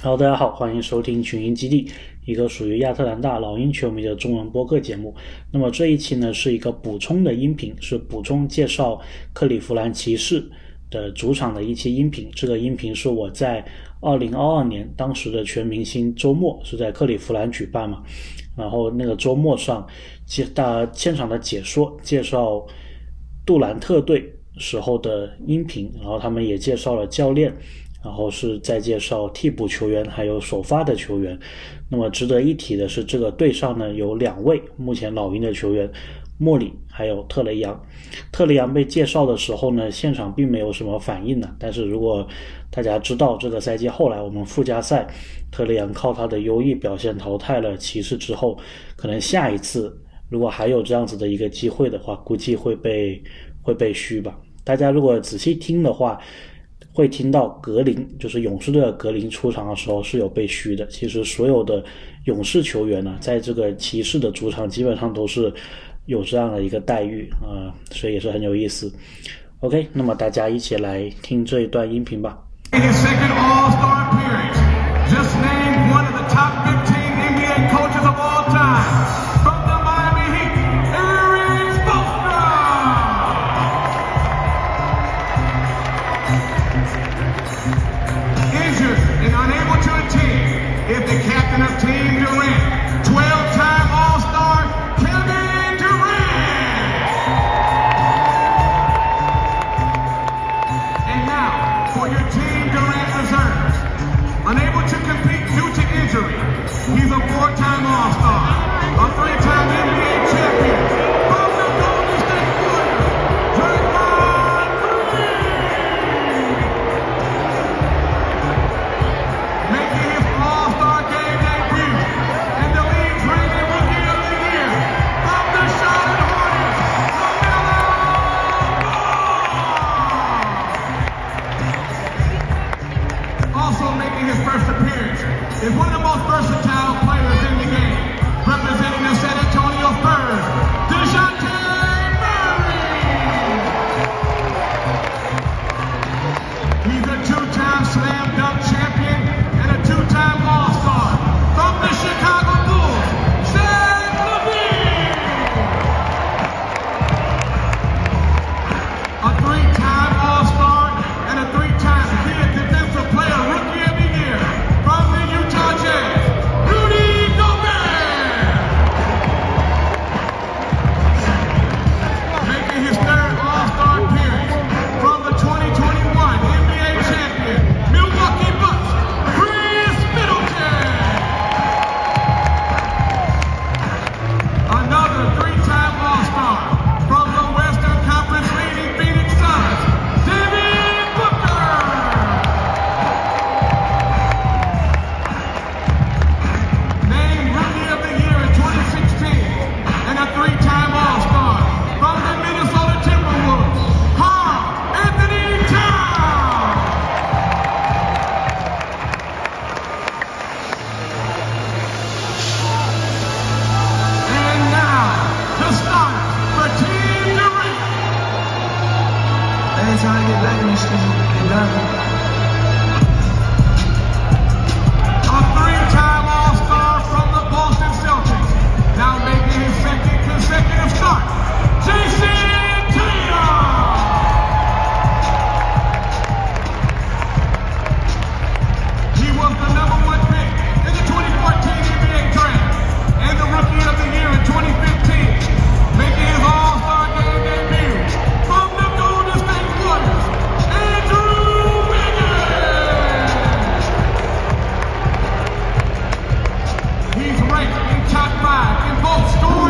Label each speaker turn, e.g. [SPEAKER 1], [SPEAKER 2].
[SPEAKER 1] 好大家好，欢迎收听群英基地，一个属于亚特兰大老鹰球迷的中文播客节目。那么这一期呢是一个补充的音频，是补充介绍克利夫兰骑士的主场的一期音频。这个音频是我在二零二二年当时的全明星周末是在克利夫兰举办嘛，然后那个周末上接大现场的解说介绍杜兰特队时候的音频，然后他们也介绍了教练。然后是再介绍替补球员，还有首发的球员。那么值得一提的是，这个队上呢有两位目前老鹰的球员，莫里还有特雷杨。特雷杨被介绍的时候呢，现场并没有什么反应呢。但是如果大家知道这个赛季后来我们附加赛，特雷杨靠他的优异表现淘汰了骑士之后，可能下一次如果还有这样子的一个机会的话，估计会被会被嘘吧。大家如果仔细听的话。会听到格林，就是勇士队的格林出场的时候是有被嘘的。其实所有的勇士球员呢，在这个骑士的主场基本上都是有这样的一个待遇啊，所以也是很有意思。OK，那么大家一起来听这一段音频吧。
[SPEAKER 2] time I get back in this in top five in both stories.